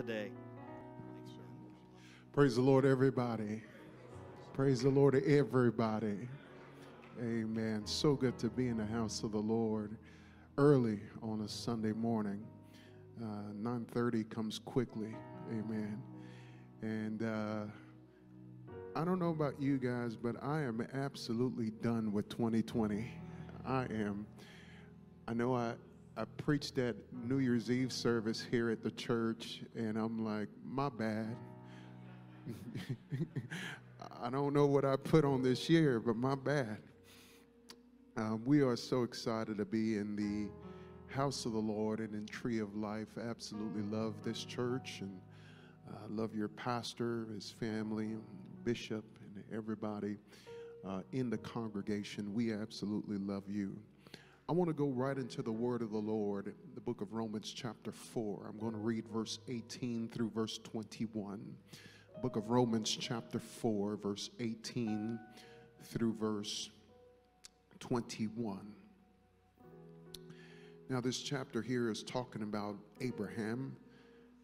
today. Praise the Lord, everybody. Praise the Lord, everybody. Amen. So good to be in the house of the Lord early on a Sunday morning. Uh, 9:30 comes quickly. Amen. And uh, I don't know about you guys, but I am absolutely done with 2020. I am. I know I I preached that New Year's Eve service here at the church, and I'm like, my bad. I don't know what I put on this year, but my bad. Uh, we are so excited to be in the house of the Lord and in Tree of Life. Absolutely love this church and uh, love your pastor, his family, bishop, and everybody uh, in the congregation. We absolutely love you. I want to go right into the word of the Lord, the book of Romans, chapter 4. I'm going to read verse 18 through verse 21. Book of Romans, chapter 4, verse 18 through verse 21. Now, this chapter here is talking about Abraham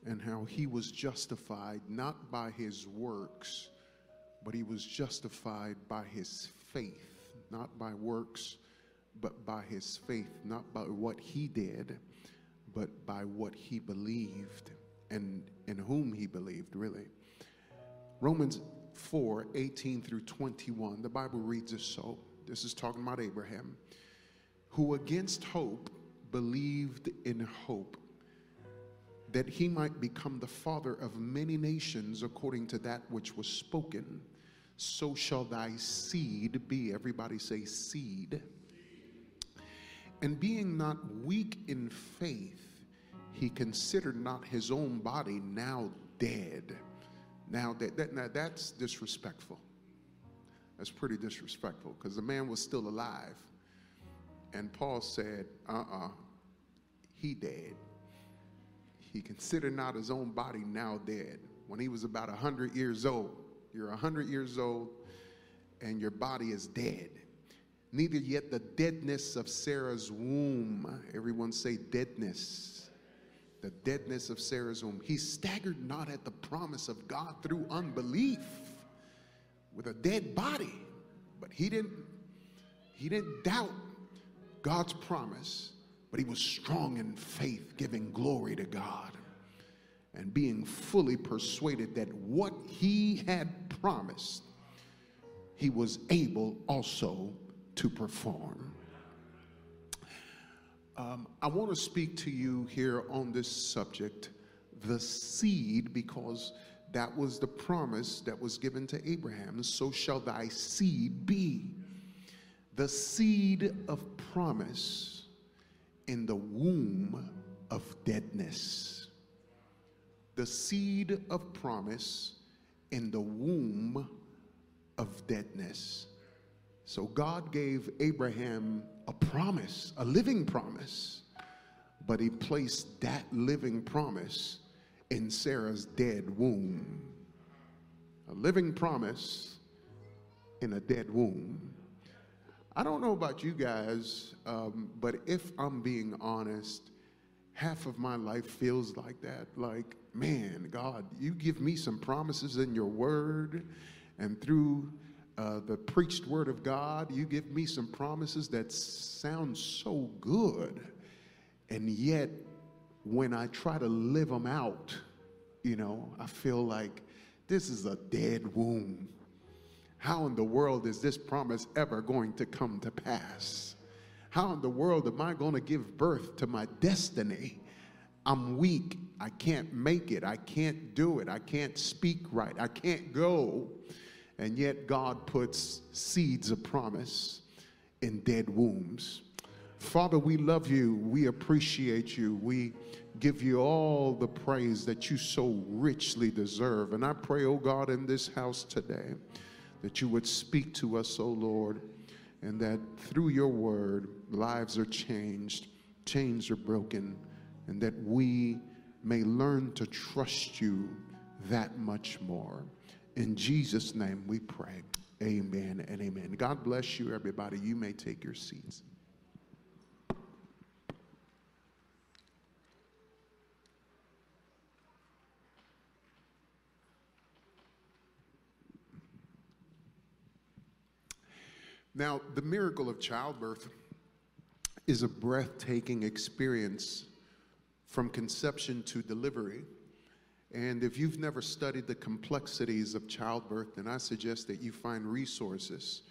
and how he was justified not by his works, but he was justified by his faith, not by works but by his faith, not by what he did, but by what he believed and in whom he believed, really. Romans 4 18 through 21, the Bible reads as so. This is talking about Abraham, who against hope believed in hope that he might become the father of many nations according to that which was spoken. So shall thy seed be. Everybody say, seed and being not weak in faith, he considered not his own body now dead. Now, that, that, now that's disrespectful. That's pretty disrespectful because the man was still alive. And Paul said, uh uh-uh, uh, he dead. He considered not his own body now dead. When he was about 100 years old, you're 100 years old and your body is dead neither yet the deadness of Sarah's womb. Everyone say deadness. The deadness of Sarah's womb. He staggered not at the promise of God through unbelief with a dead body. But he didn't he didn't doubt God's promise, but he was strong in faith, giving glory to God and being fully persuaded that what he had promised, he was able also to perform. Um, I want to speak to you here on this subject, the seed, because that was the promise that was given to Abraham. So shall thy seed be. The seed of promise in the womb of deadness. The seed of promise in the womb of deadness. So God gave Abraham a promise, a living promise, but he placed that living promise in Sarah's dead womb. A living promise in a dead womb. I don't know about you guys, um, but if I'm being honest, half of my life feels like that. Like, man, God, you give me some promises in your word, and through uh, the preached word of God. You give me some promises that sound so good. And yet, when I try to live them out, you know, I feel like this is a dead womb. How in the world is this promise ever going to come to pass? How in the world am I going to give birth to my destiny? I'm weak. I can't make it. I can't do it. I can't speak right. I can't go. And yet, God puts seeds of promise in dead wombs. Father, we love you. We appreciate you. We give you all the praise that you so richly deserve. And I pray, oh God, in this house today, that you would speak to us, oh Lord, and that through your word, lives are changed, chains are broken, and that we may learn to trust you that much more. In Jesus' name we pray. Amen and amen. God bless you, everybody. You may take your seats. Now, the miracle of childbirth is a breathtaking experience from conception to delivery. And if you've never studied the complexities of childbirth, then I suggest that you find resources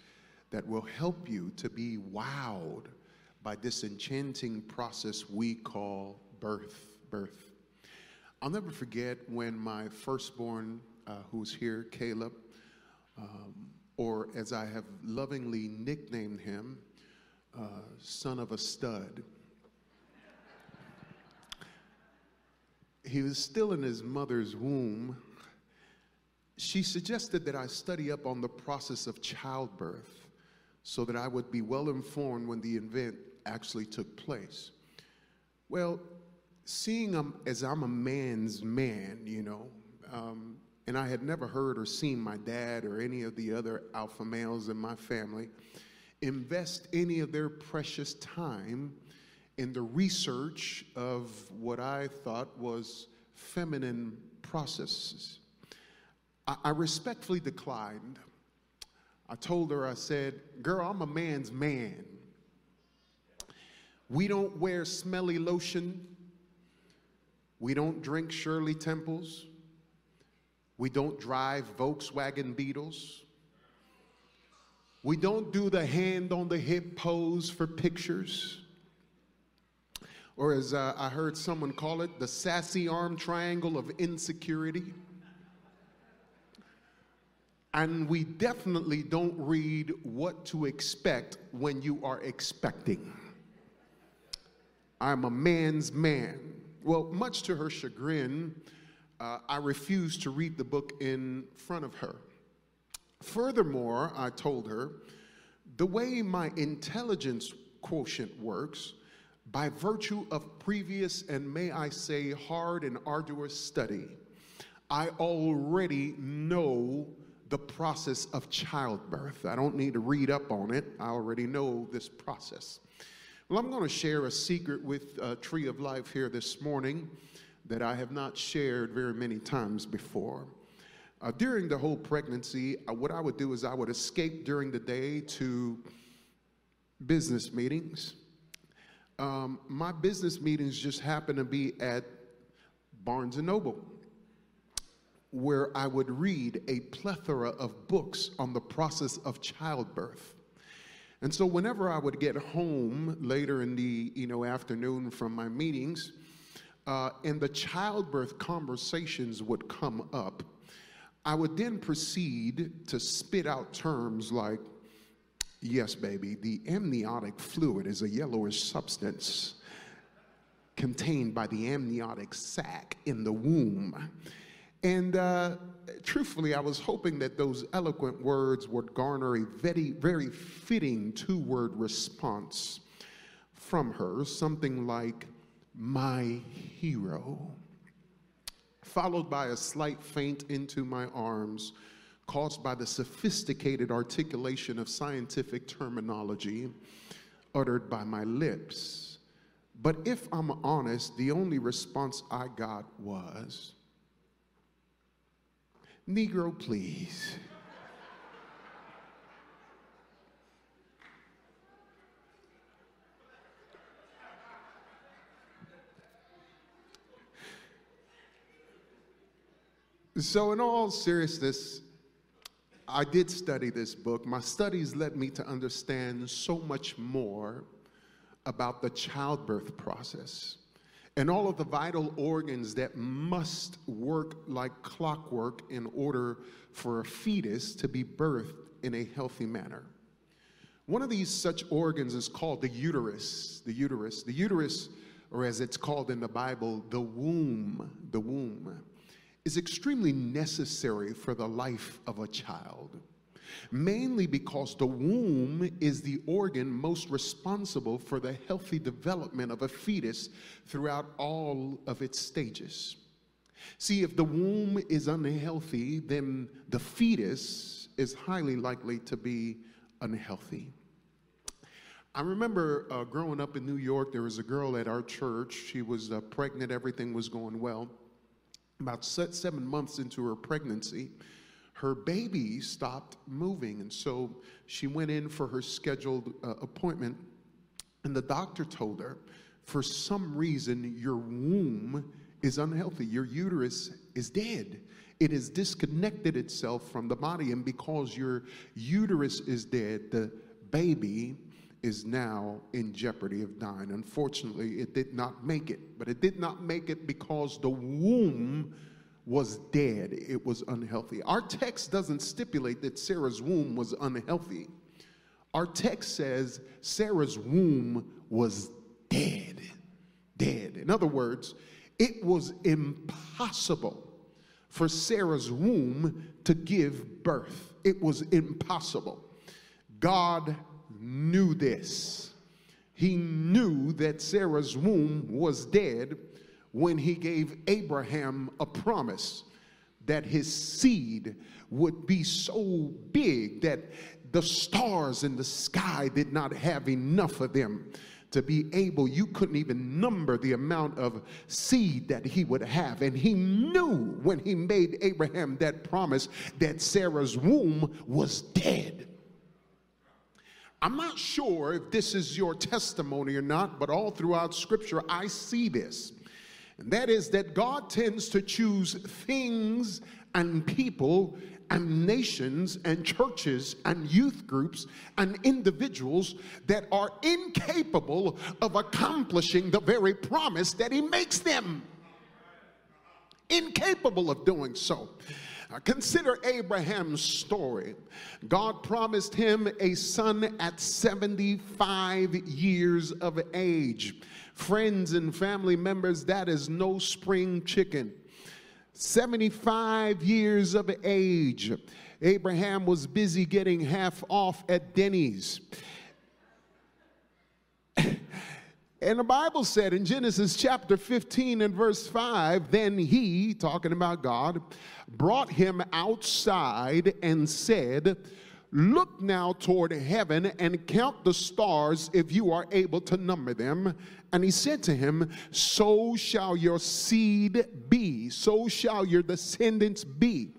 that will help you to be wowed by this enchanting process we call birth. Birth. I'll never forget when my firstborn, uh, who's here, Caleb, um, or as I have lovingly nicknamed him, uh, son of a stud. He was still in his mother's womb. She suggested that I study up on the process of childbirth so that I would be well informed when the event actually took place. Well, seeing him as I'm a man's man, you know, um, and I had never heard or seen my dad or any of the other alpha males in my family invest any of their precious time in the research of what I thought was feminine processes. I, I respectfully declined. I told her, I said, Girl, I'm a man's man. We don't wear smelly lotion. We don't drink Shirley Temples. We don't drive Volkswagen Beetles. We don't do the hand on the hip pose for pictures. Or as uh, I heard someone call it, the sassy arm triangle of insecurity. And we definitely don't read what to expect when you are expecting. I'm a man's man. Well, much to her chagrin, uh, I refused to read the book in front of her. Furthermore, I told her, the way my intelligence quotient works, by virtue of previous and may I say hard and arduous study, I already know the process of childbirth. I don't need to read up on it, I already know this process. Well, I'm going to share a secret with uh, Tree of Life here this morning that I have not shared very many times before. Uh, during the whole pregnancy, uh, what I would do is I would escape during the day to business meetings. Um, my business meetings just happened to be at Barnes and Noble, where I would read a plethora of books on the process of childbirth. And so whenever I would get home later in the you know afternoon from my meetings, uh, and the childbirth conversations would come up, I would then proceed to spit out terms like, yes, baby, the amniotic fluid is a yellowish substance contained by the amniotic sac in the womb. And uh, truthfully, I was hoping that those eloquent words would garner a very, very fitting two word response from her, something like, my hero, followed by a slight faint into my arms caused by the sophisticated articulation of scientific terminology uttered by my lips. But if I'm honest, the only response I got was, Negro, please. So, in all seriousness, I did study this book. My studies led me to understand so much more about the childbirth process and all of the vital organs that must work like clockwork in order for a fetus to be birthed in a healthy manner. One of these such organs is called the uterus. The uterus. The uterus, or as it's called in the Bible, the womb. The womb is extremely necessary for the life of a child, mainly because the womb is the organ most responsible for the healthy development of a fetus throughout all of its stages. See, if the womb is unhealthy, then the fetus is highly likely to be unhealthy. I remember uh, growing up in New York, there was a girl at our church. She was uh, pregnant, everything was going well about seven months into her pregnancy, her baby stopped moving. And so she went in for her scheduled uh, appointment, and the doctor told her, for some reason, your womb is unhealthy, your uterus is dead. It has disconnected itself from the body, and because your uterus is dead, the baby is now in jeopardy of dying. Unfortunately, it did not make it, but it did not make it because the womb was dead, it was unhealthy. Our text doesn't stipulate that Sarah's womb was unhealthy. Our text says Sarah's womb was dead. Dead. In other words, it was impossible for Sarah's womb to give birth. It was impossible. God knew this. He knew that Sarah's womb was dead when he gave Abraham a promise that his seed would be so big that the stars in the sky did not have enough of them to be able, you couldn't even number the amount of seed that he would have. And he knew when he made Abraham that promise that Sarah's womb was dead. I'm not sure if this is your testimony or not, but all throughout Scripture, I see this. And that is that God tends to choose things and people and nations and churches and youth groups and individuals that are incapable of accomplishing the very promise that He makes them. Incapable of doing so. Consider Abraham's story. God promised him a son at 75 years of age. Friends and family members, that is no spring chicken. 75 years of age. Abraham was busy getting half off at Denny's. And the Bible said in Genesis chapter 15 and verse 5 then he, talking about God, brought him outside and said, Look now toward heaven and count the stars if you are able to number them. And he said to him, So shall your seed be, so shall your descendants be.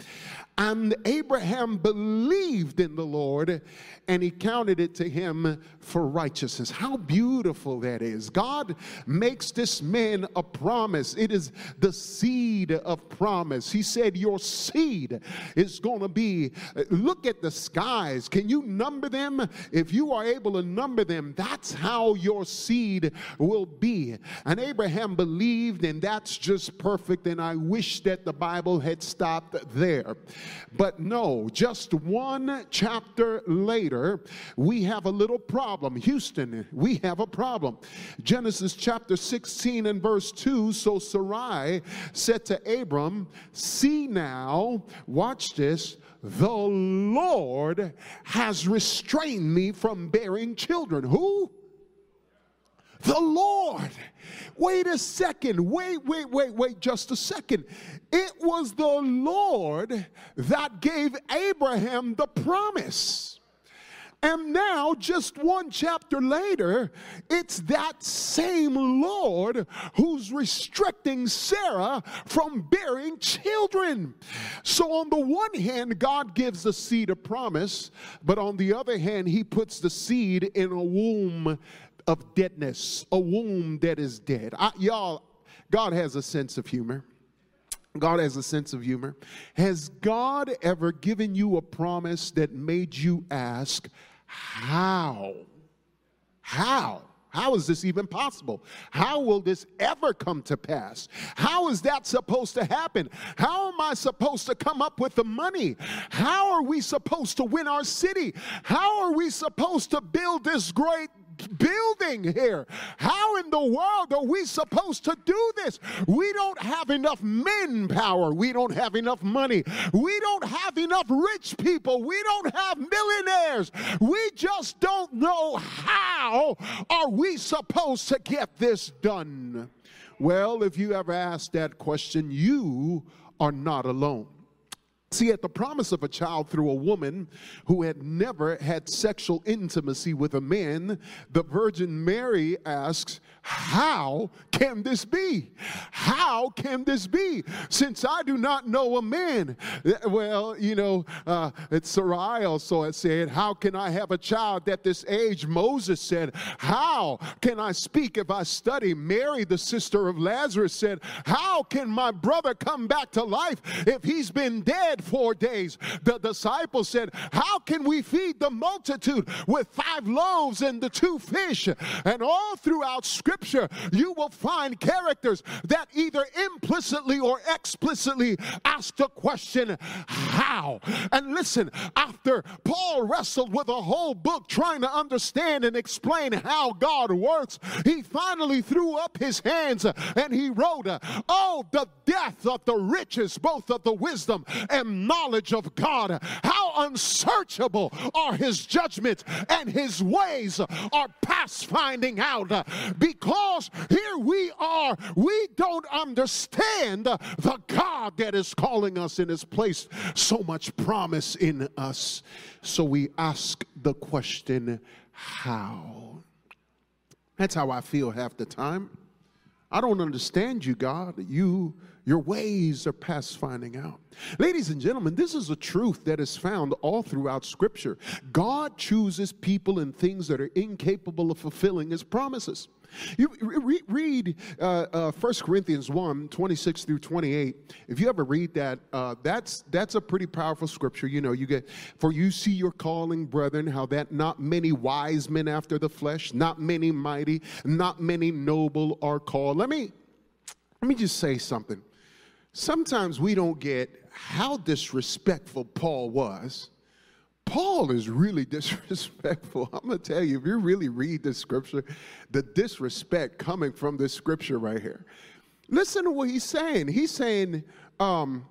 And Abraham believed in the Lord, and he counted it to him for righteousness. How beautiful that is. God makes this man a promise. It is the seed of promise. He said, Your seed is going to be, look at the skies. Can you number them? If you are able to number them, that's how your seed will be. And Abraham believed, and that's just perfect. And I wish that the Bible had stopped there. But no, just one chapter later, we have a little problem. Houston, we have a problem. Genesis chapter 16 and verse 2 So Sarai said to Abram, See now, watch this the Lord has restrained me from bearing children. Who? The Lord. Wait a second. Wait, wait, wait, wait just a second. It was the Lord that gave Abraham the promise. And now, just one chapter later, it's that same Lord who's restricting Sarah from bearing children. So, on the one hand, God gives the seed a promise, but on the other hand, He puts the seed in a womb of deadness, a womb that is dead. I, y'all, God has a sense of humor. God has a sense of humor. Has God ever given you a promise that made you ask, How? How? How is this even possible? How will this ever come to pass? How is that supposed to happen? How am I supposed to come up with the money? How are we supposed to win our city? How are we supposed to build this great building here. How in the world are we supposed to do this? We don't have enough manpower. We don't have enough money. We don't have enough rich people. We don't have millionaires. We just don't know how are we supposed to get this done? Well, if you ever ask that question, you are not alone. See, at the promise of a child through a woman who had never had sexual intimacy with a man, the Virgin Mary asks, How can this be? How can this be? Since I do not know a man. Well, you know, uh, it's Sarai also said, How can I have a child at this age? Moses said, How can I speak if I study? Mary, the sister of Lazarus, said, How can my brother come back to life if he's been dead? four days. The disciples said, How can we feed the multitude with five loaves and the two fish? And all throughout Scripture, you will find characters that either implicitly or explicitly ask the question, How? And listen, after Paul wrestled with a whole book trying to understand and explain how God works, he finally threw up his hands and he wrote, Oh, the depth of the riches, both of the wisdom and knowledge of God. How unsearchable are his judgments and his ways are past finding out. Because here we are, we don't understand the God that is calling us in his place so much promise in us. So we ask the question, how? That's how I feel half the time. I don't understand you, God. You your ways are past finding out. Ladies and gentlemen, this is a truth that is found all throughout Scripture. God chooses people and things that are incapable of fulfilling His promises. You re- read uh, uh, 1 Corinthians 1 26 through 28. If you ever read that, uh, that's, that's a pretty powerful scripture. You know, you get, for you see your calling, brethren, how that not many wise men after the flesh, not many mighty, not many noble are called. Let me, let me just say something sometimes we don't get how disrespectful Paul was. Paul is really disrespectful. I'm going to tell you, if you really read the scripture, the disrespect coming from this scripture right here. Listen to what he's saying. He's saying, um,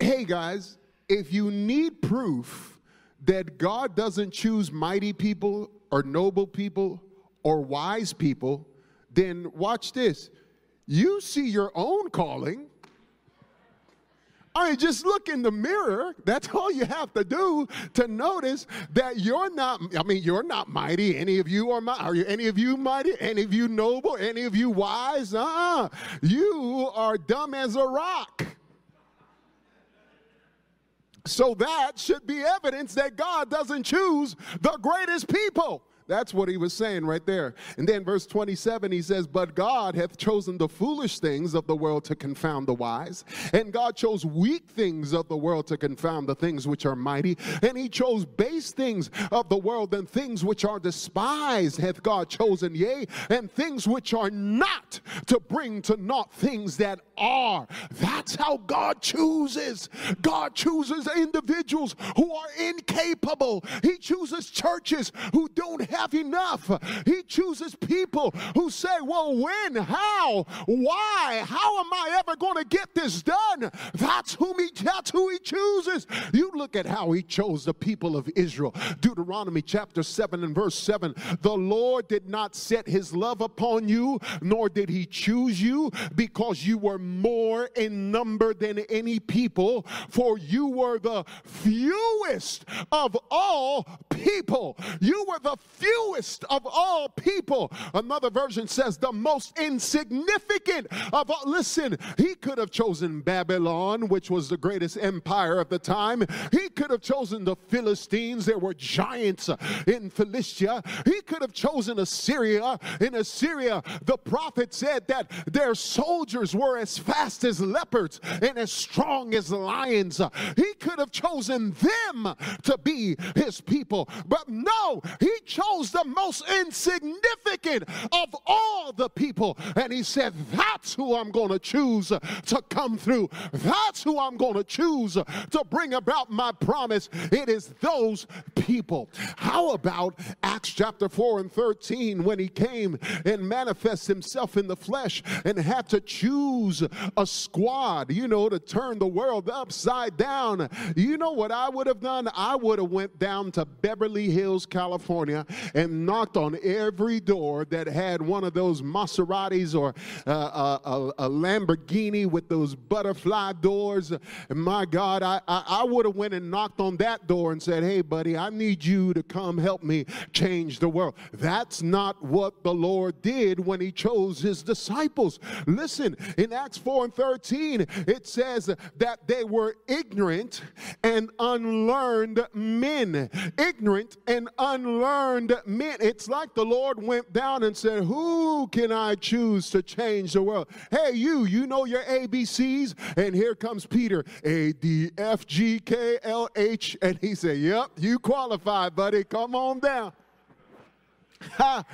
hey guys, if you need proof that God doesn't choose mighty people or noble people or wise people, then watch this. You see your own calling. I mean, just look in the mirror. That's all you have to do to notice that you're not, I mean, you're not mighty. Any of you are mighty. Are you, any of you mighty? Any of you noble? Any of you wise? Uh-uh. You are dumb as a rock. So that should be evidence that God doesn't choose the greatest people. That's what he was saying right there. And then verse 27, he says, But God hath chosen the foolish things of the world to confound the wise. And God chose weak things of the world to confound the things which are mighty. And he chose base things of the world and things which are despised hath God chosen, yea, and things which are not to bring to naught things that are. That's how God chooses. God chooses individuals who are incapable. He chooses churches who don't have enough. He chooses people who say, Well, when? How? Why? How am I ever going to get this done? That's whom he that's who he chooses. You look at how he chose the people of Israel. Deuteronomy chapter 7 and verse 7. The Lord did not set his love upon you, nor did he choose you, because you were more in number than any people, for you were the fewest of all people. You were the fewest of all people. Another version says the most insignificant of all. Listen, he could have chosen Babylon, which was the greatest empire of the time. He could have chosen the Philistines. There were giants in Philistia. He could have chosen Assyria. In Assyria, the prophet said that their soldiers were as fast as leopards and as strong as lions. He could have chosen them to be his people. But no, he chose the most insignificant of all the people. And he said, That's who I'm going to choose to come through. That's who I'm going to choose to bring about my promise. It is those people. How about Acts chapter 4 and 13 when he came and manifests himself in the flesh and had to choose a squad, you know, to turn the world upside down? You know what I would have done? I would have went down to Beverly Hills, California, and knocked on every door that had one of those Maseratis or uh, a, a, Lamborghini with those butterfly doors. And my God, I, I, I would have went and knocked on that door and said, hey, buddy, I need you to come help me change the world. That's not what the Lord did when he chose his disciples. Listen, in Acts 4 and 13, it says that they were ignorant and unlearned men. Ignorant and unlearned men. It's like the Lord went down and said, Who can I choose to change the world? Hey, you, you know your ABCs? And here comes Peter, A, D, F, G, K, L, H. And he said, Yep, you qualify, buddy. Come on down.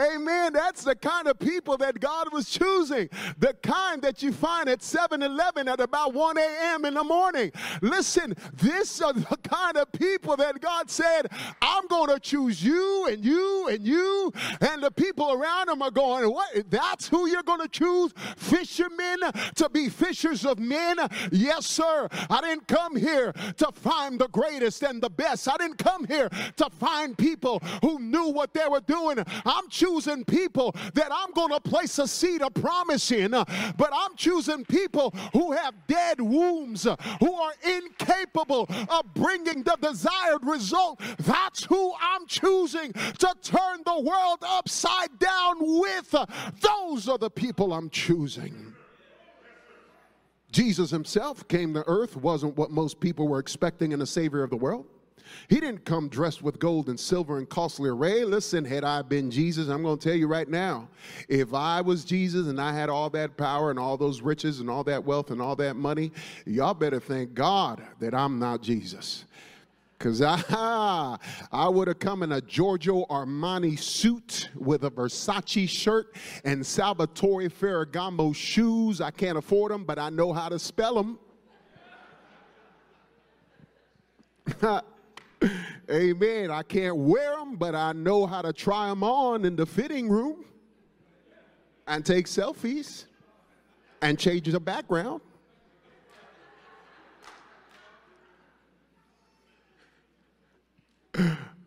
Amen. That's the kind of people that God was choosing. The kind that you find at 7 Eleven at about 1 a.m. in the morning. Listen, this are the kind of people that God said, I'm going to choose you and you and you. And the people around them are going, What? That's who you're going to choose? Fishermen to be fishers of men? Yes, sir. I didn't come here to find the greatest and the best. I didn't come here to find people who knew what they were doing doing. I'm choosing people that I'm going to place a seed of promise in, uh, but I'm choosing people who have dead wombs, uh, who are incapable of bringing the desired result. That's who I'm choosing to turn the world upside down with. Uh, those are the people I'm choosing. Jesus himself came to earth, wasn't what most people were expecting in a Savior of the world. He didn't come dressed with gold and silver and costly array. Listen, had I been Jesus, I'm going to tell you right now, if I was Jesus and I had all that power and all those riches and all that wealth and all that money, y'all better thank God that I'm not Jesus. Because I, I would have come in a Giorgio Armani suit with a Versace shirt and Salvatore Ferragamo shoes. I can't afford them, but I know how to spell them. Amen. I can't wear them, but I know how to try them on in the fitting room and take selfies and change the background.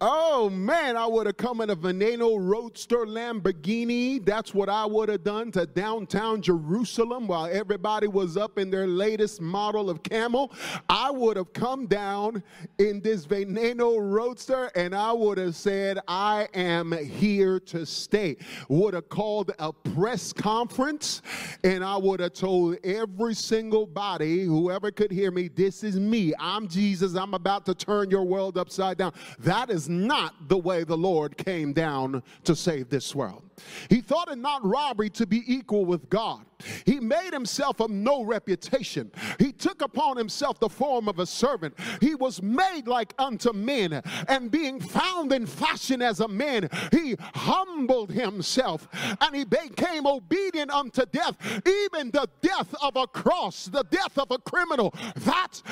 Oh man, I would have come in a Veneno Roadster Lamborghini. That's what I would have done to downtown Jerusalem while everybody was up in their latest model of camel. I would have come down in this Veneno Roadster and I would have said, I am here to stay. Would have called a press conference and I would have told every single body, whoever could hear me, this is me. I'm Jesus. I'm about to turn your world upside down. That is not the way the Lord came down to save this world. He thought it not robbery to be equal with God. He made himself of no reputation. He took upon himself the form of a servant. He was made like unto men, and being found in fashion as a man, he humbled himself and he became obedient unto death, even the death of a cross, the death of a criminal. That's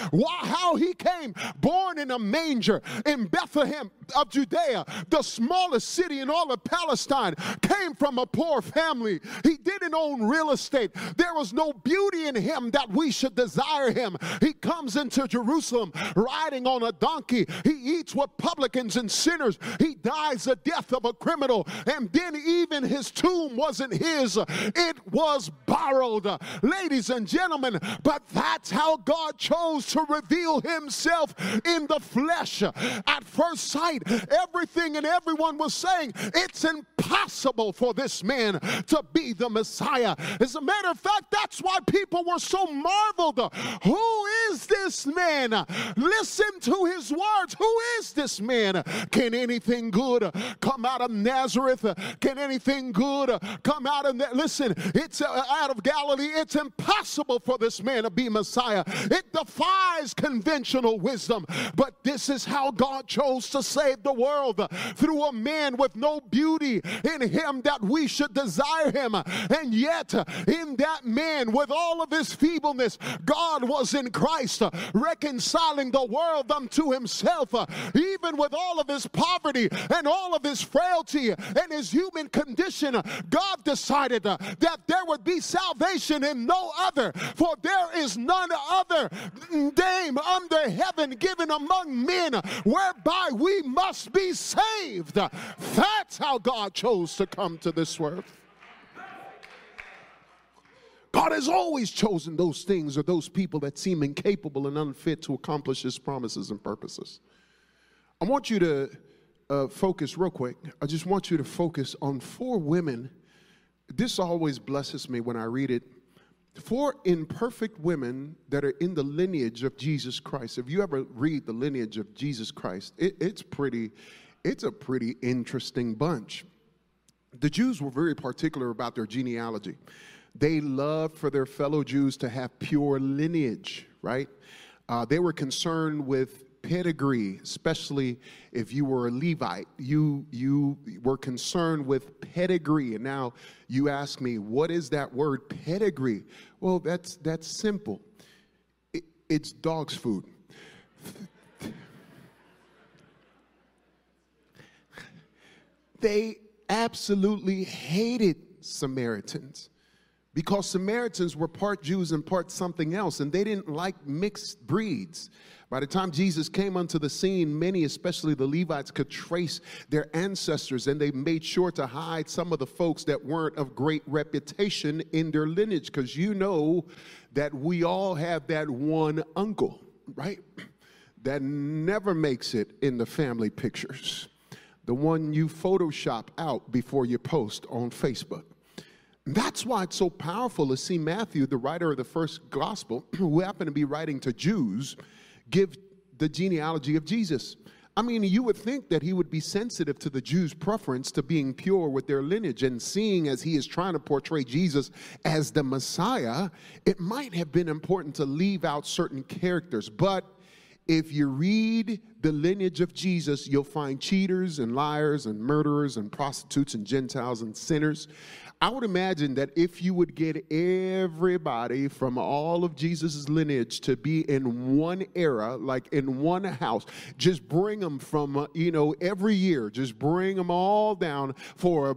how he came, born in a manger in Bethlehem of Judea, the smallest city in all of Palestine. Came from a poor family. He didn't own real estate. There was no beauty in him that we should desire him. He comes into Jerusalem riding on a donkey. He eats with publicans and sinners. He dies the death of a criminal. And then even his tomb wasn't his, it was borrowed. Ladies and gentlemen, but that's how God chose to reveal himself in the flesh. At first sight, everything and everyone was saying, it's impossible for this man to be the Messiah. As a matter of fact, that's why people were so marveled. Who is this man? Listen to his words. Who is this man? Can anything good come out of Nazareth? Can anything good come out of that? Listen, it's uh, out of Galilee. It's impossible for this man to be Messiah. It defies conventional wisdom. But this is how God chose to save the world through a man with no beauty in him that we should desire him. And yet, in that man, with all of his feebleness, God was in Christ. Uh, reconciling the world unto himself, uh, even with all of his poverty and all of his frailty and his human condition. God decided uh, that there would be salvation in no other, for there is none other name under heaven given among men whereby we must be saved. That's how God chose to come to this world. God has always chosen those things or those people that seem incapable and unfit to accomplish his promises and purposes. I want you to uh, focus real quick. I just want you to focus on four women. This always blesses me when I read it. Four imperfect women that are in the lineage of Jesus Christ. If you ever read the lineage of Jesus Christ, it, it's pretty, it's a pretty interesting bunch. The Jews were very particular about their genealogy. They loved for their fellow Jews to have pure lineage, right? Uh, they were concerned with pedigree, especially if you were a Levite. You, you were concerned with pedigree. And now you ask me, what is that word pedigree? Well, that's, that's simple. It, it's dog's food. they absolutely hated Samaritans because Samaritans were part Jews and part something else, and they didn't like mixed breeds. By the time Jesus came onto the scene, many, especially the Levites, could trace their ancestors, and they made sure to hide some of the folks that weren't of great reputation in their lineage, because you know that we all have that one uncle, right? That never makes it in the family pictures. The one you Photoshop out before you post on Facebook. That's why it's so powerful to see Matthew, the writer of the first gospel, who happened to be writing to Jews, give the genealogy of Jesus. I mean, you would think that he would be sensitive to the Jews' preference to being pure with their lineage. And seeing as he is trying to portray Jesus as the Messiah, it might have been important to leave out certain characters. But if you read the lineage of Jesus, you'll find cheaters and liars and murderers and prostitutes and Gentiles and sinners. I would imagine that if you would get everybody from all of Jesus' lineage to be in one era, like in one house, just bring them from, uh, you know, every year, just bring them all down for a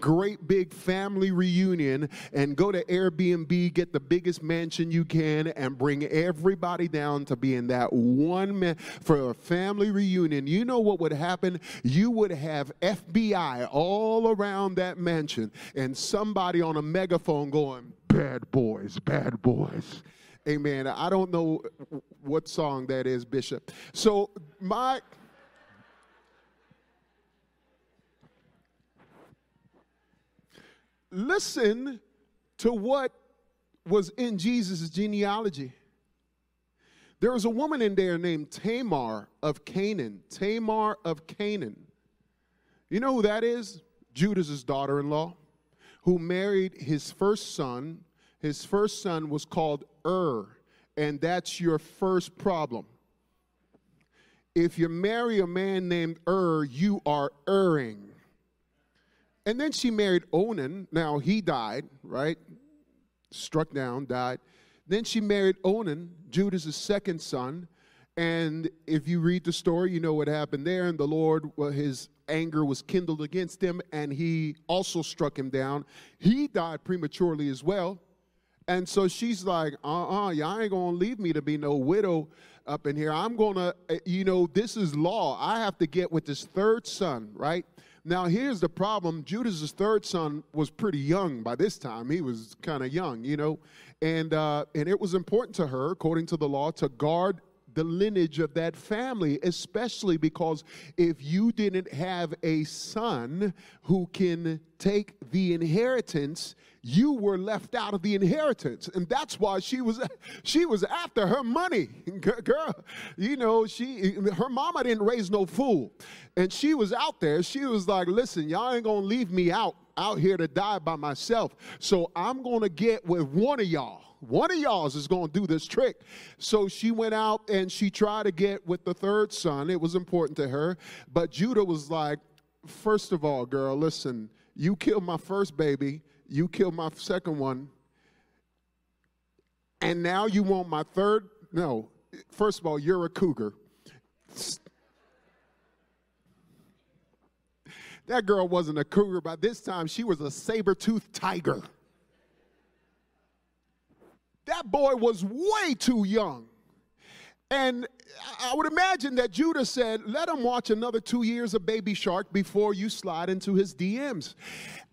great big family reunion and go to Airbnb, get the biggest mansion you can, and bring everybody down to be in that one man for a family reunion. You know what would happen? You would have FBI all around that mansion and somebody on a megaphone going, Bad boys, bad boys. Amen. I don't know what song that is, Bishop. So, my listen to what was in Jesus' genealogy. There was a woman in there named Tamar of Canaan. Tamar of Canaan. You know who that is? Judah's daughter in law, who married his first son. His first son was called Ur, and that's your first problem. If you marry a man named Ur, you are erring. And then she married Onan. Now he died, right? Struck down, died. Then she married Onan, Judah's second son. And if you read the story, you know what happened there. And the Lord, well, his anger was kindled against him, and he also struck him down. He died prematurely as well. And so she's like, uh uh-uh, y'all ain't gonna leave me to be no widow up in here. I'm gonna, eh, you know, this is law. I have to get with this third son, right? Now, here's the problem Judah's third son was pretty young by this time. He was kind of young, you know, and, uh, and it was important to her, according to the law, to guard the lineage of that family, especially because if you didn't have a son who can take the inheritance, you were left out of the inheritance. And that's why she was she was after her money. Girl you know she her mama didn't raise no fool. And she was out there. She was like listen y'all ain't gonna leave me out out here to die by myself. So i'm gonna get with one of y'all one of y'all's is going to do this trick. So she went out and she tried to get with the third son. It was important to her. But Judah was like, first of all, girl, listen, you killed my first baby, you killed my second one, and now you want my third? No, first of all, you're a cougar. That girl wasn't a cougar. By this time, she was a saber toothed tiger. That boy was way too young. And I would imagine that Judah said, let him watch another two years of Baby Shark before you slide into his DMs.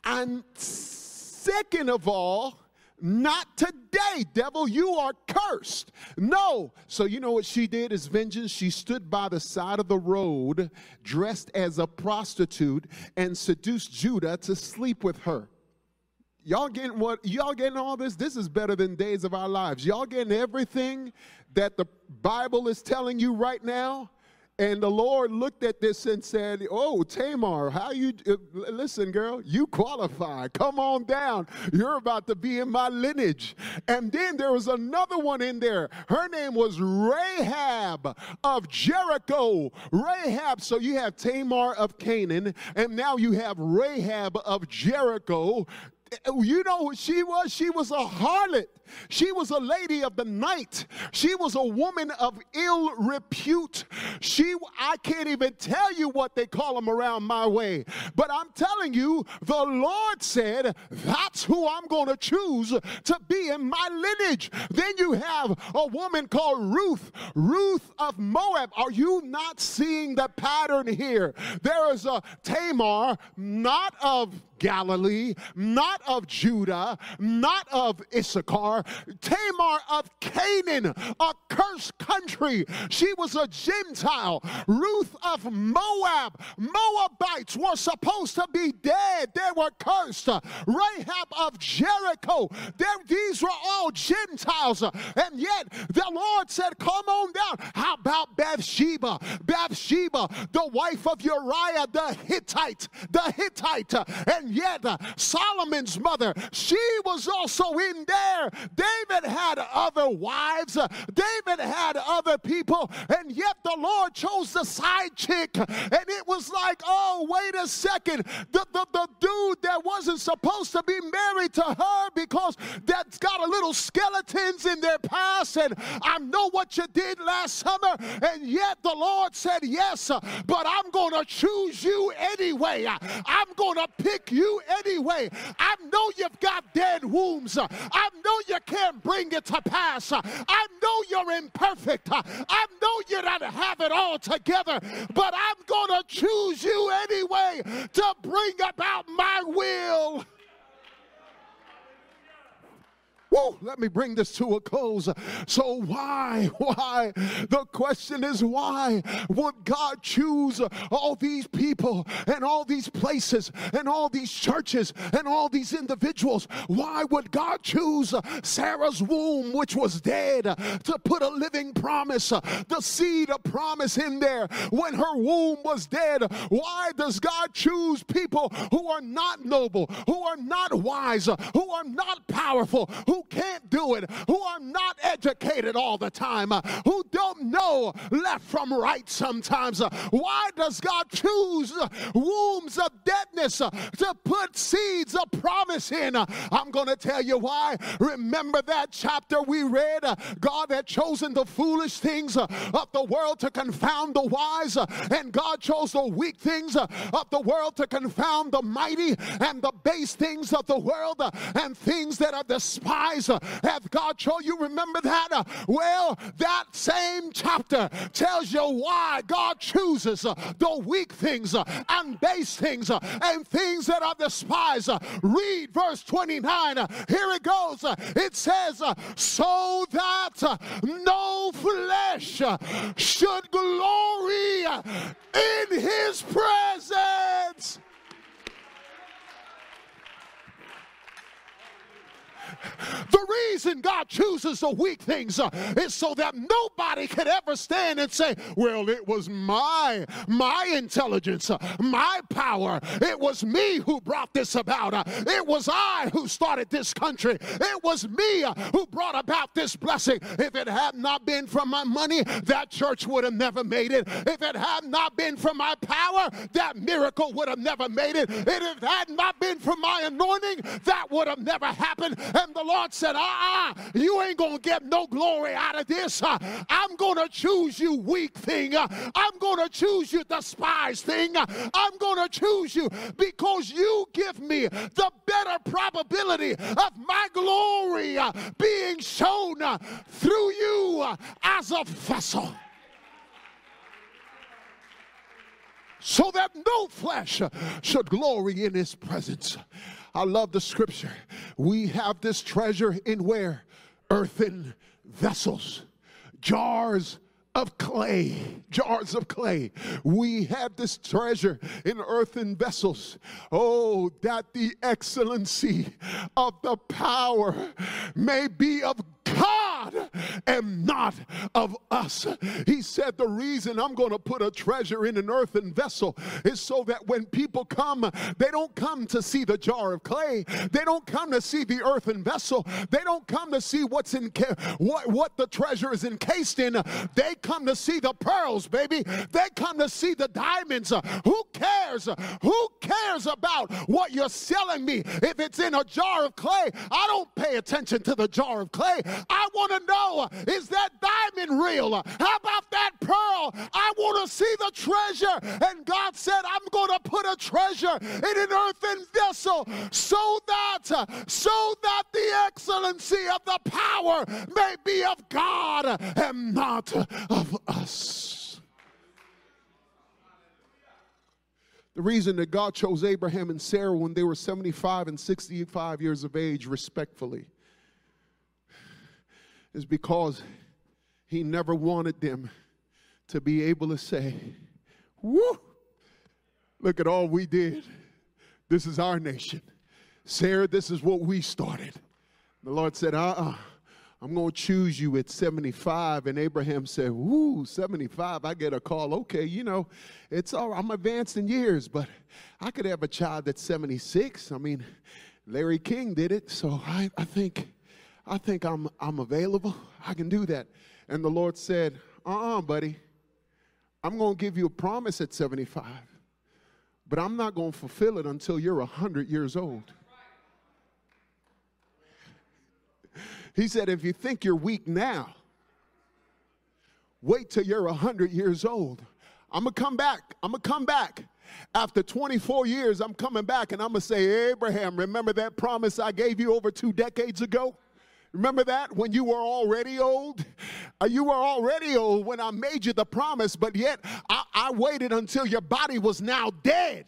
And second of all, not today, devil, you are cursed. No. So, you know what she did as vengeance? She stood by the side of the road dressed as a prostitute and seduced Judah to sleep with her. Y'all getting what? Y'all getting all this? This is better than days of our lives. Y'all getting everything that the Bible is telling you right now? And the Lord looked at this and said, Oh, Tamar, how you, uh, listen, girl, you qualify. Come on down. You're about to be in my lineage. And then there was another one in there. Her name was Rahab of Jericho. Rahab, so you have Tamar of Canaan, and now you have Rahab of Jericho. You know who she was? She was a harlot. She was a lady of the night. She was a woman of ill repute. She, I can't even tell you what they call them around my way. But I'm telling you, the Lord said, that's who I'm going to choose to be in my lineage. Then you have a woman called Ruth, Ruth of Moab. Are you not seeing the pattern here? There is a Tamar, not of Galilee, not of Judah, not of Issachar, Tamar, of Canaan, a cursed country. She was a Gentile. Ruth of Moab. Moabites were supposed to be dead, they were cursed. Rahab of Jericho. these were all Gentiles. And yet the Lord said, Come on down. How about Bathsheba? Bathsheba, the wife of Uriah the Hittite, the Hittite. And yet Solomon's mother, she was also in there. David had other wives, David had other people, and yet the Lord chose the side chick. And it was like, oh, wait a second. The, the, the dude that wasn't supposed to be married to her because that's got a little skeletons in their past, and I know what you did last summer, and yet the Lord said, Yes, but I'm going to choose you anyway. I'm going to pick you anyway. I know you've got dead wombs. I know you can't bring it to pass. I know you're imperfect. I know you don't have it all together, but I'm going to choose you anyway to bring about my will. Woo, let me bring this to a close. So, why, why? The question is, why would God choose all these people and all these places and all these churches and all these individuals? Why would God choose Sarah's womb, which was dead, to put a living promise, the seed of promise in there when her womb was dead? Why does God choose people who are not noble, who are not wise, who are not powerful, who can't do it, who are not educated all the time, uh, who don't know left from right sometimes. Uh, why does God choose uh, wombs of deadness uh, to put seeds of promise in? Uh, I'm going to tell you why. Remember that chapter we read? Uh, God had chosen the foolish things of the world to confound the wise, and God chose the weak things of the world to confound the mighty, and the base things of the world, and things that are despised eyes uh, have God shown you? Remember that? Uh, well, that same chapter tells you why God chooses uh, the weak things and base things and things that are despised. Read verse 29. Here it goes. It says, So that no flesh should glory in his presence. The reason God chooses the weak things uh, is so that nobody could ever stand and say, well, it was my, my intelligence, uh, my power. It was me who brought this about. Uh, it was I who started this country. It was me who brought about this blessing. If it had not been for my money, that church would have never made it. If it had not been for my power, that miracle would have never made it. And if it had not been for my anointing, that would have never happened. And the Lord said, uh uh you ain't going to get no glory out of this. Uh, I'm going to choose you, weak thing. Uh, I'm going to choose you, despised thing. Uh, I'm going to choose you because you give me the better probability of my glory being shown through you as a vessel. so that no flesh should glory in his presence. I love the scripture. We have this treasure in where? Earthen vessels, jars of clay, jars of clay. We have this treasure in earthen vessels. Oh, that the excellency of the power may be of God and not of us. He said, The reason I'm going to put a treasure in an earthen vessel is so that when people come, they don't come to see the jar of clay. They don't come to see the earthen vessel. They don't come to see what's in what, what the treasure is encased in. They come to see the pearls, baby. They come to see the diamonds. Who cares? Who cares about what you're selling me if it's in a jar of clay? I don't pay attention to the jar of clay. Want to know is that diamond real? How about that pearl? I want to see the treasure. And God said, I'm going to put a treasure in an earthen vessel so that, so that the excellency of the power may be of God and not of us. The reason that God chose Abraham and Sarah when they were 75 and 65 years of age, respectfully, is because he never wanted them to be able to say, Woo, look at all we did. This is our nation. Sarah, this is what we started. The Lord said, uh uh-uh, uh, i am going to choose you at 75. And Abraham said, Woo, 75. I get a call. Okay, you know, it's all I'm advanced in years, but I could have a child that's 76. I mean, Larry King did it. So I, I think I think I'm, I'm available. I can do that. And the Lord said, uh uh buddy. I'm going to give you a promise at 75, but I'm not going to fulfill it until you're 100 years old. He said, if you think you're weak now, wait till you're 100 years old. I'm going to come back. I'm going to come back. After 24 years, I'm coming back and I'm going to say, Abraham, remember that promise I gave you over two decades ago? Remember that when you were already old? Uh, you were already old when I made you the promise, but yet I, I waited until your body was now dead.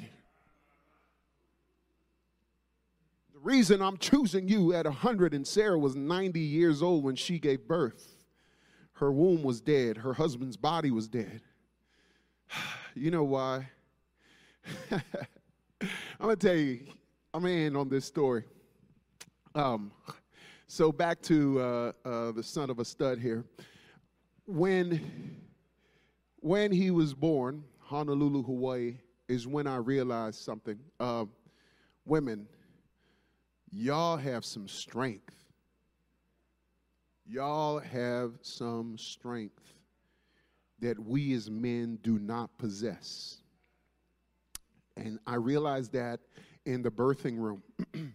The reason I'm choosing you at 100 and Sarah was 90 years old when she gave birth. Her womb was dead, her husband's body was dead. You know why? I'm going to tell you, I'm going to end on this story. Um, so back to uh, uh, the son of a stud here. When, when he was born, Honolulu, Hawaii, is when I realized something. Uh, women, y'all have some strength. Y'all have some strength that we as men do not possess. And I realized that in the birthing room.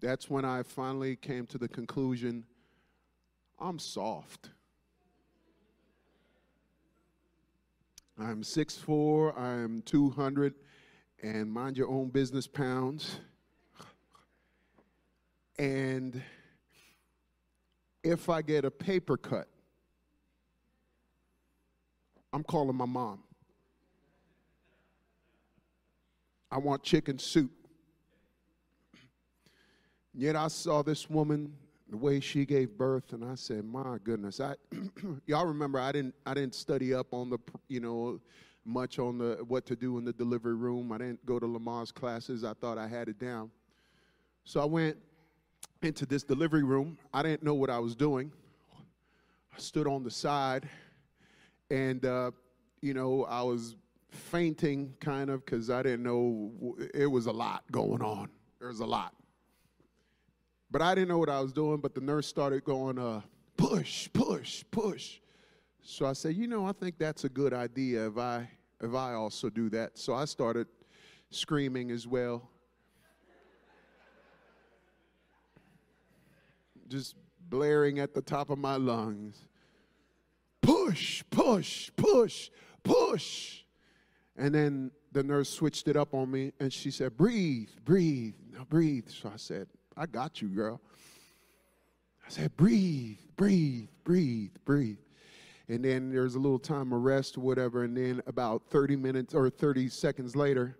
That's when I finally came to the conclusion I'm soft. I'm 6'4, I'm 200, and mind your own business pounds. And if I get a paper cut, I'm calling my mom. I want chicken soup. Yet I saw this woman, the way she gave birth, and I said, "My goodness!" I, y'all remember I didn't I didn't study up on the you know much on the what to do in the delivery room. I didn't go to Lamaze classes. I thought I had it down. So I went into this delivery room. I didn't know what I was doing. I stood on the side, and uh, you know I was fainting kind of because I didn't know it was a lot going on. There was a lot. But I didn't know what I was doing, but the nurse started going, uh, push, push, push. So I said, you know, I think that's a good idea if I if I also do that. So I started screaming as well. just blaring at the top of my lungs. Push, push, push, push. And then the nurse switched it up on me and she said, Breathe, breathe, now breathe. So I said, I got you, girl. I said, Breathe, breathe, breathe, breathe. And then there's a little time of rest or whatever. And then about 30 minutes or 30 seconds later,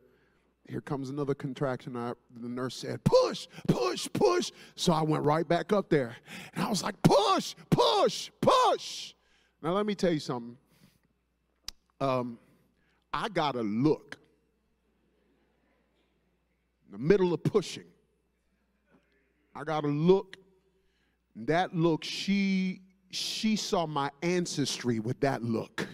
here comes another contraction. I, the nurse said, push, push, push. So I went right back up there. And I was like, push, push, push. Now, let me tell you something. Um, I got a look in the middle of pushing. I got a look. That look, she she saw my ancestry with that look.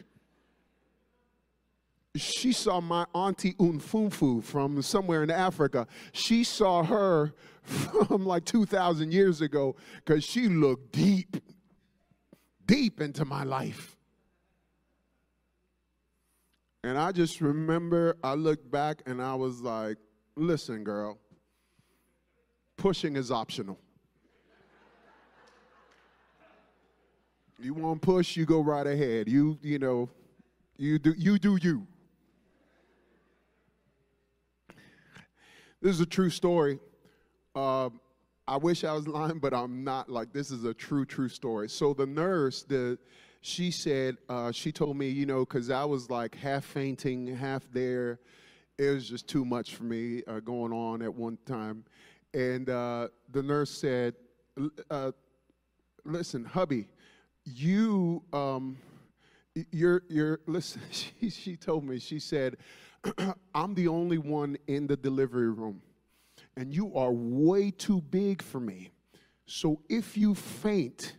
She saw my auntie Unfunfu from somewhere in Africa. She saw her from like 2,000 years ago because she looked deep, deep into my life. And I just remember I looked back and I was like, listen, girl, pushing is optional. You want to push, you go right ahead. You, you know, you do you do you. This is a true story. Uh, I wish I was lying, but I'm not. Like this is a true, true story. So the nurse, the she said, uh, she told me, you know, because I was like half fainting, half there. It was just too much for me uh, going on at one time. And uh, the nurse said, uh, listen, hubby, you um you're you're listen she she told me she said i'm the only one in the delivery room and you are way too big for me. So if you faint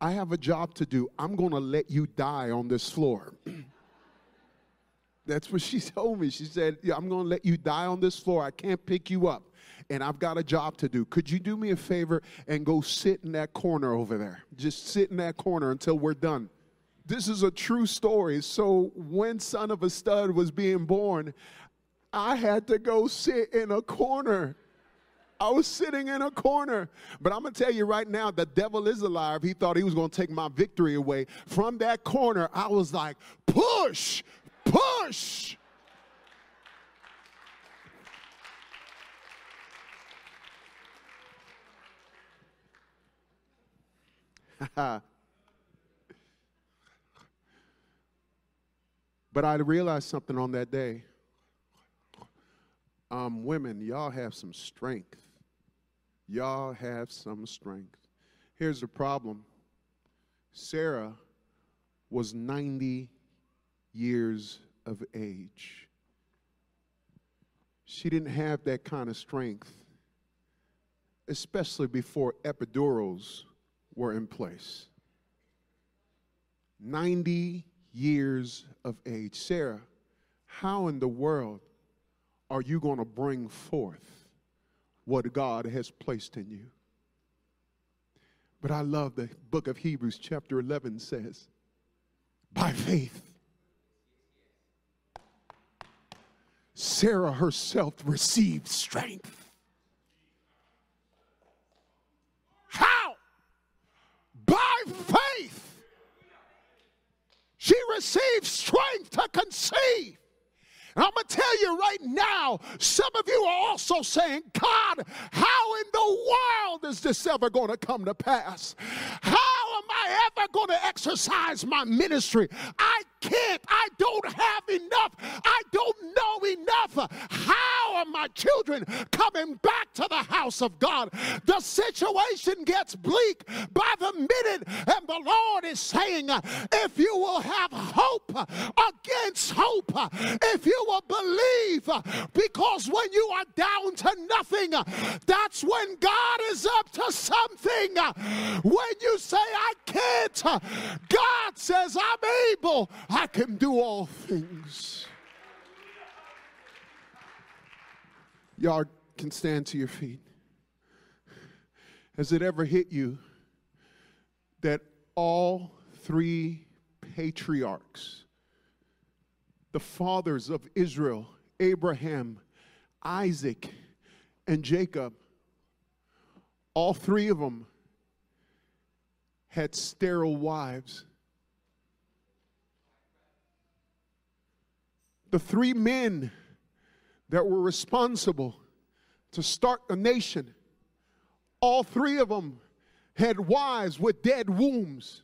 i have a job to do. I'm going to let you die on this floor. That's what she told me. She said yeah, i'm going to let you die on this floor. I can't pick you up and I've got a job to do. Could you do me a favor and go sit in that corner over there? Just sit in that corner until we're done. This is a true story. So, when Son of a Stud was being born, I had to go sit in a corner. I was sitting in a corner. But I'm going to tell you right now, the devil is alive. He thought he was going to take my victory away. From that corner, I was like, push, push. but I realized something on that day. Um, women, y'all have some strength. Y'all have some strength. Here's the problem Sarah was 90 years of age. She didn't have that kind of strength, especially before epidurals were in place. 90 years of age. Sarah, how in the world are you going to bring forth what God has placed in you? But I love the book of Hebrews, chapter 11 says, by faith, Sarah herself received strength She received strength to conceive. And I'm going to tell you right now, some of you are also saying, God, how in the world is this ever going to come to pass? How am I ever going to exercise my ministry? I can't. I don't have enough. I don't know enough. How are my children coming back to the house of God? The situation gets bleak by the minute, and the Lord is saying, if you will have hope against hope, if you will believe, because when you are down to nothing, that's when God is up to something. When you say, I can't, God says, I'm able. I can do all things. Y'all can stand to your feet. Has it ever hit you that all three patriarchs, the fathers of Israel, Abraham, Isaac, and Jacob, all three of them had sterile wives. The three men that were responsible to start a nation, all three of them had wives with dead wombs.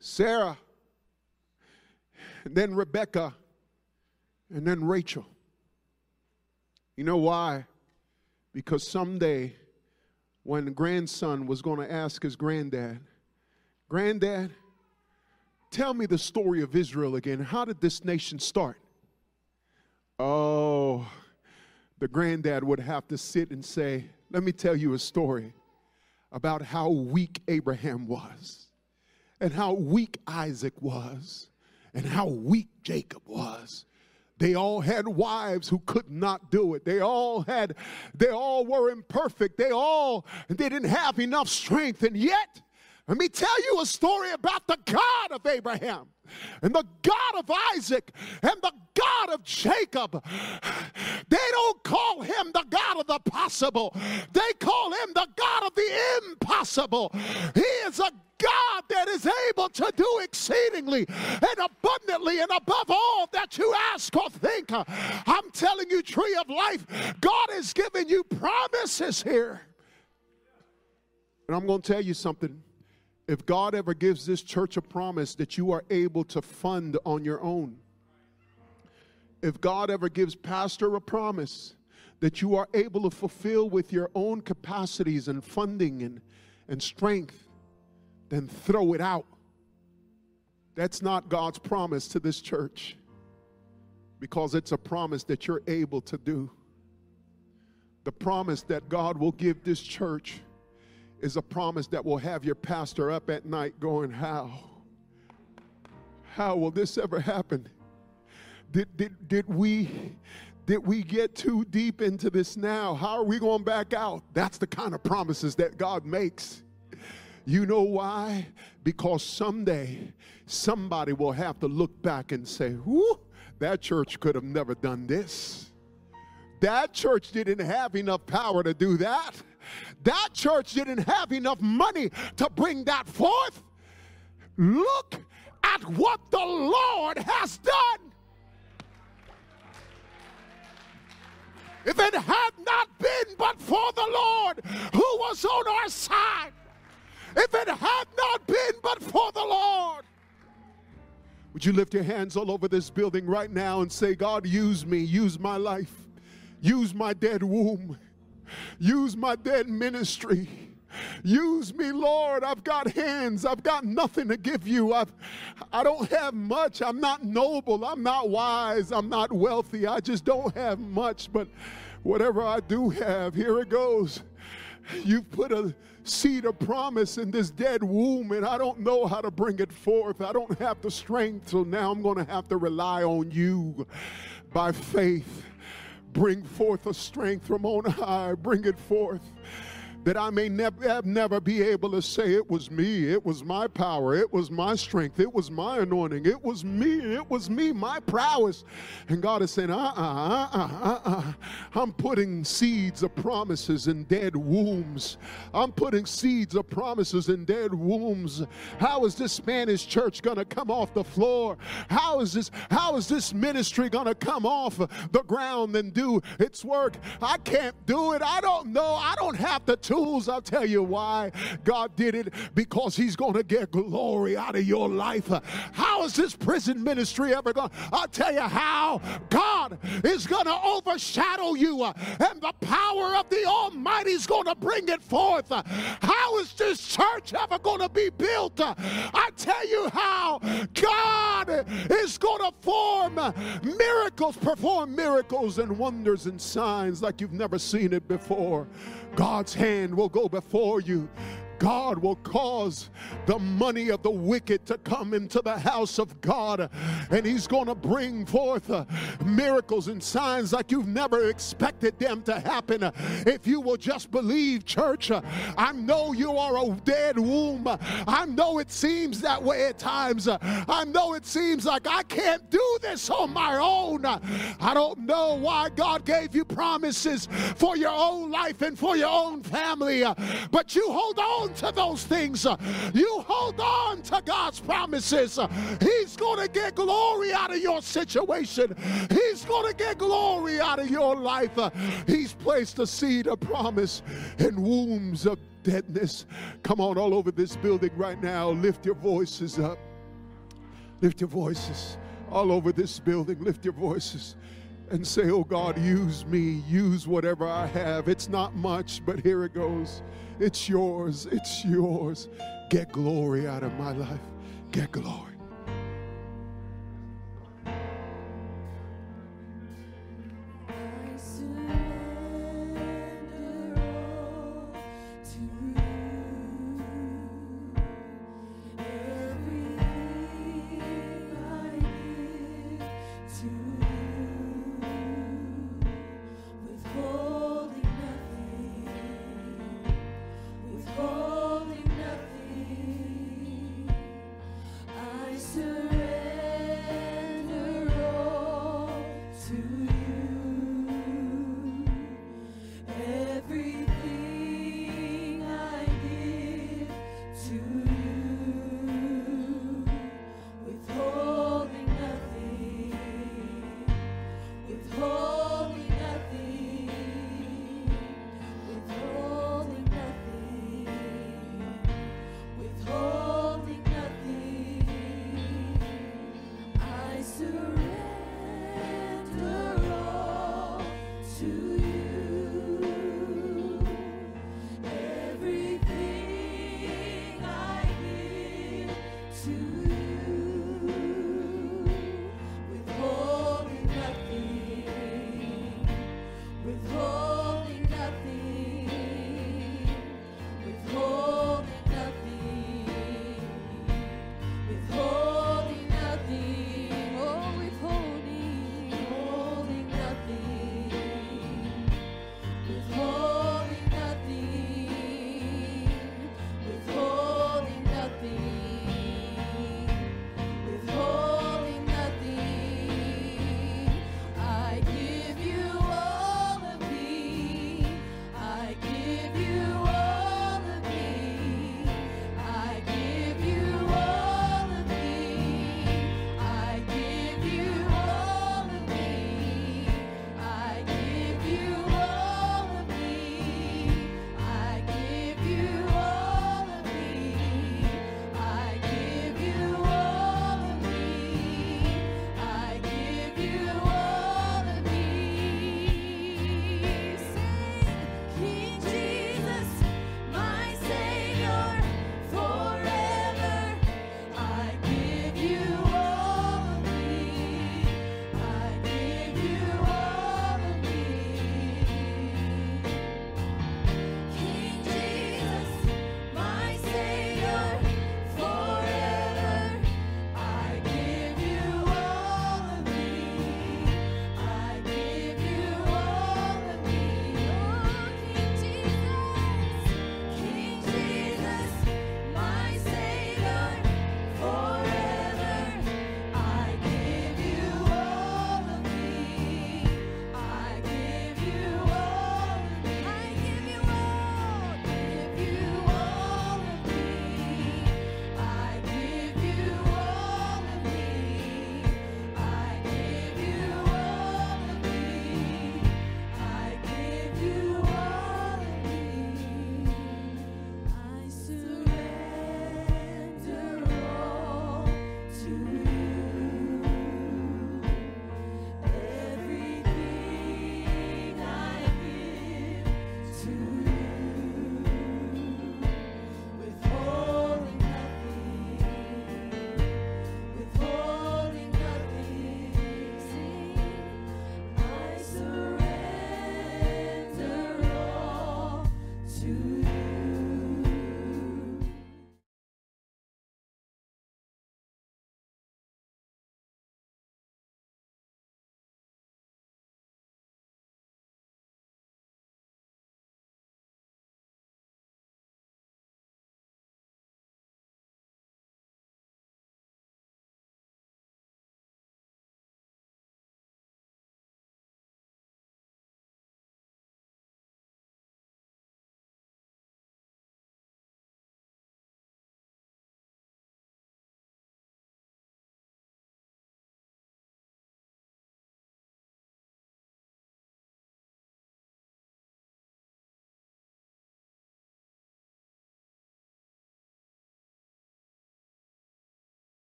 Sarah, then Rebecca, and then Rachel. You know why? Because someday, when grandson was going to ask his granddad, Granddad, tell me the story of Israel again. How did this nation start? Oh, the granddad would have to sit and say, Let me tell you a story about how weak Abraham was, and how weak Isaac was, and how weak Jacob was. They all had wives who could not do it. They all had, they all were imperfect. They all they didn't have enough strength. And yet, let me tell you a story about the God of Abraham and the God of Isaac and the God of Jacob. They don't call him the God of the possible, they call him the God of the impossible. He is a God that is able to do exceedingly and abundantly and above all that you ask or think. I'm telling you, tree of life, God is giving you promises here. And I'm going to tell you something if God ever gives this church a promise that you are able to fund on your own, if God ever gives pastor a promise that you are able to fulfill with your own capacities and funding and, and strength, then throw it out. That's not God's promise to this church because it's a promise that you're able to do. The promise that God will give this church is a promise that will have your pastor up at night going, How? How will this ever happen? Did, did, did we did we get too deep into this now? How are we going back out? That's the kind of promises that God makes. You know why? Because someday somebody will have to look back and say, Whoo, that church could have never done this. That church didn't have enough power to do that. That church didn't have enough money to bring that forth. Look at what the Lord has done. If it had not been but for the Lord who was on our side, if it had not been but for the Lord, would you lift your hands all over this building right now and say, God, use me, use my life, use my dead womb. Use my dead ministry. Use me, Lord. I've got hands. I've got nothing to give you. I've, I don't have much. I'm not noble. I'm not wise. I'm not wealthy. I just don't have much. But whatever I do have, here it goes. You've put a seed of promise in this dead womb, and I don't know how to bring it forth. I don't have the strength. So now I'm going to have to rely on you by faith. Bring forth a strength from on high. Bring it forth that I may never, never be able to say it was me, it was my power, it was my strength, it was my anointing, it was me, it was me, my prowess. And God is saying, uh uh-uh, uh, uh-uh, uh, I'm putting seeds of promises in dead wombs. I'm putting seeds of promises in dead wombs. How is this Spanish church going to come off the floor? How is this, how is this ministry going to come off the ground and do its work? I can't do it. I don't know. I don't have the tools. I'll tell you why God did it because He's going to get glory out of your life. How is this prison ministry ever going? I'll tell you how God is going to overshadow you and the power of the Almighty is going to bring it forth. How is this church ever going to be built? I tell you how God is going to form miracles, perform miracles and wonders and signs like you've never seen it before. God's hand will go before you. God will cause the money of the wicked to come into the house of God, and He's going to bring forth uh, miracles and signs like you've never expected them to happen. If you will just believe, church, uh, I know you are a dead womb. I know it seems that way at times. I know it seems like I can't do this on my own. I don't know why God gave you promises for your own life and for your own family, but you hold on on to those things. You hold on to God's promises. He's going to get glory out of your situation. He's going to get glory out of your life. He's placed a seed of promise in wombs of deadness. Come on, all over this building right now, lift your voices up. Lift your voices all over this building. Lift your voices and say, Oh God, use me, use whatever I have. It's not much, but here it goes. It's yours, it's yours. Get glory out of my life. Get glory.